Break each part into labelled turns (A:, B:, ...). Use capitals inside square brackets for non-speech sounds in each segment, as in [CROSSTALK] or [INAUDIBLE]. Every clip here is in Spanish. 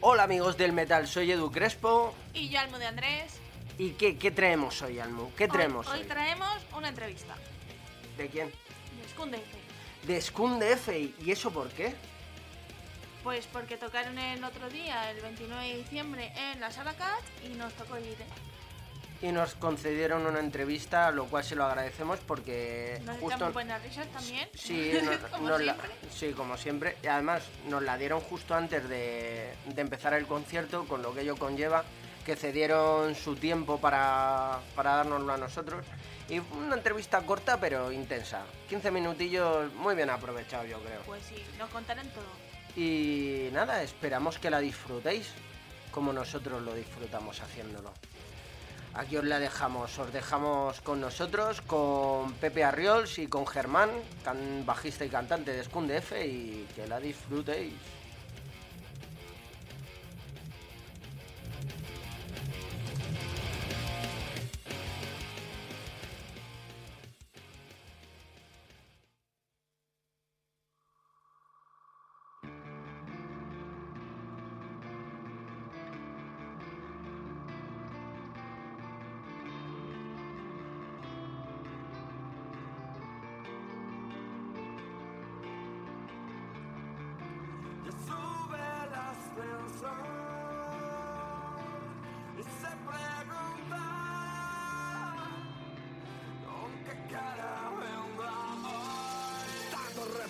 A: Hola amigos del metal, soy Edu Crespo.
B: Y yo, Almo de Andrés.
A: ¿Y qué, qué traemos hoy, Almu? ¿Qué traemos hoy?
B: Hoy traemos una entrevista.
A: ¿De quién?
B: De Skun
A: De Skun de ¿Y eso por qué?
B: Pues porque tocaron el otro día, el 29 de diciembre, en la sala Cat y nos tocó ir. ¿eh?
A: Y nos concedieron una entrevista, lo cual se lo agradecemos porque
B: nos
A: justo...
B: buenas risas también.
A: Sí, [LAUGHS] como siempre. sí, como siempre. Y además nos la dieron justo antes de, de empezar el concierto, con lo que ello conlleva, que cedieron su tiempo para, para dárnoslo a nosotros. Y una entrevista corta pero intensa. 15 minutillos muy bien aprovechados, yo creo.
B: Pues sí, nos contarán todo.
A: Y nada, esperamos que la disfrutéis como nosotros lo disfrutamos haciéndolo. Aquí os la dejamos, os dejamos con nosotros, con Pepe Arriols y con Germán, bajista y cantante de Scunde F, y que la disfrutéis.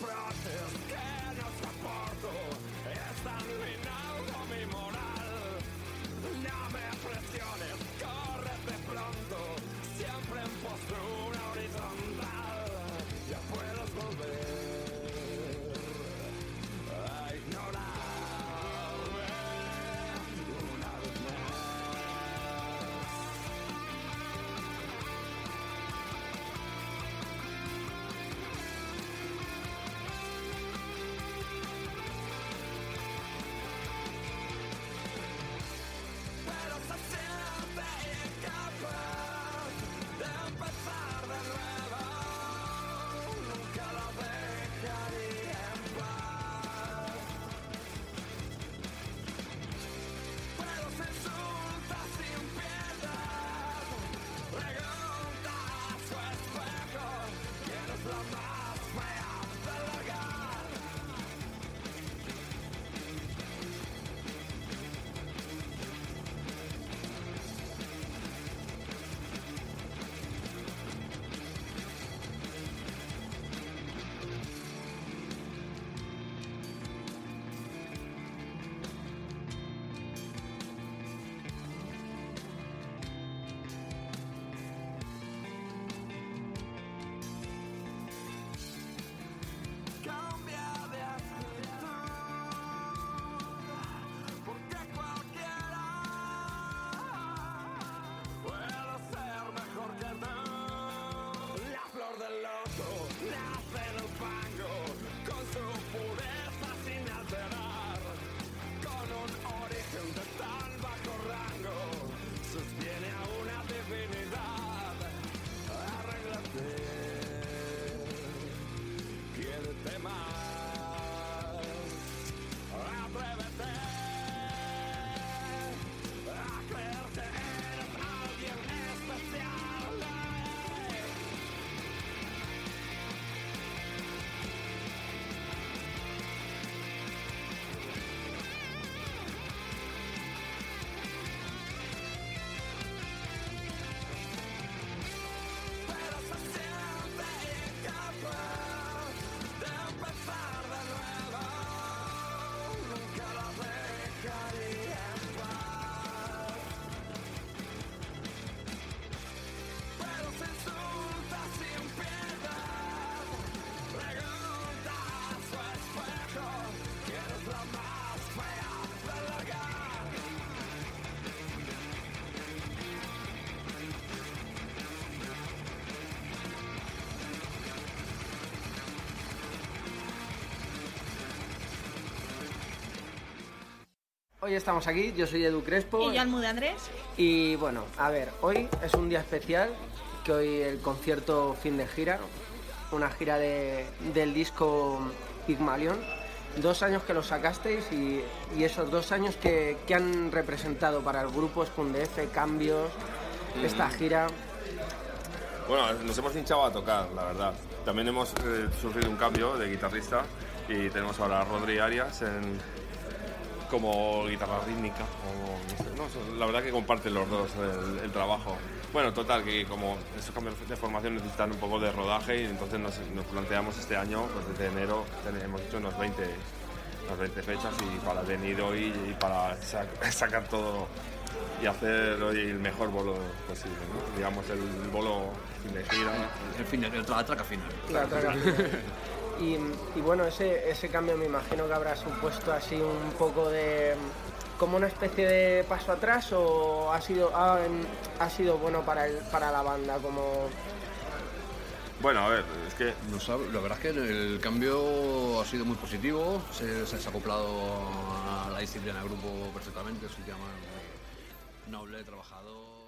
A: protest. Am Hoy estamos aquí, yo soy Edu Crespo.
B: Y yo Almude Andrés.
A: Y bueno, a ver, hoy es un día especial, que hoy el concierto fin de gira, una gira de, del disco Pigmalion. Dos años que lo sacasteis y, y esos dos años que, que, han representado para el grupo Spundef, cambios, esta gira.
C: Bueno, nos hemos hinchado a tocar, la verdad. También hemos eh, sufrido un cambio de guitarrista y tenemos ahora a Rodri Arias en, como guitarra rítmica. no, la verdad que comparten los dos el, el, trabajo. Bueno, total, que como esos cambios de formación necesitan un poco de rodaje y entonces nos, nos planteamos este año, pues desde enero hemos hecho unos 20, unas 20 fechas y para venir hoy y para sac [LAUGHS] sacar todo y hacer hoy el mejor bolo posible, ¿no? digamos el bolo fin de gira.
D: El, fin de, la traca final.
A: La traca final. [LAUGHS] Y, bueno, ese, ese cambio me imagino que habrá supuesto así un poco de como una especie de paso atrás o ha sido ha, ha sido bueno para el, para la banda como
C: bueno, a ver, es que...
D: No sabe, la verdad es que el cambio ha sido muy positivo, se, se ha acoplado a la disciplina del grupo perfectamente, es un tema noble, trabajador...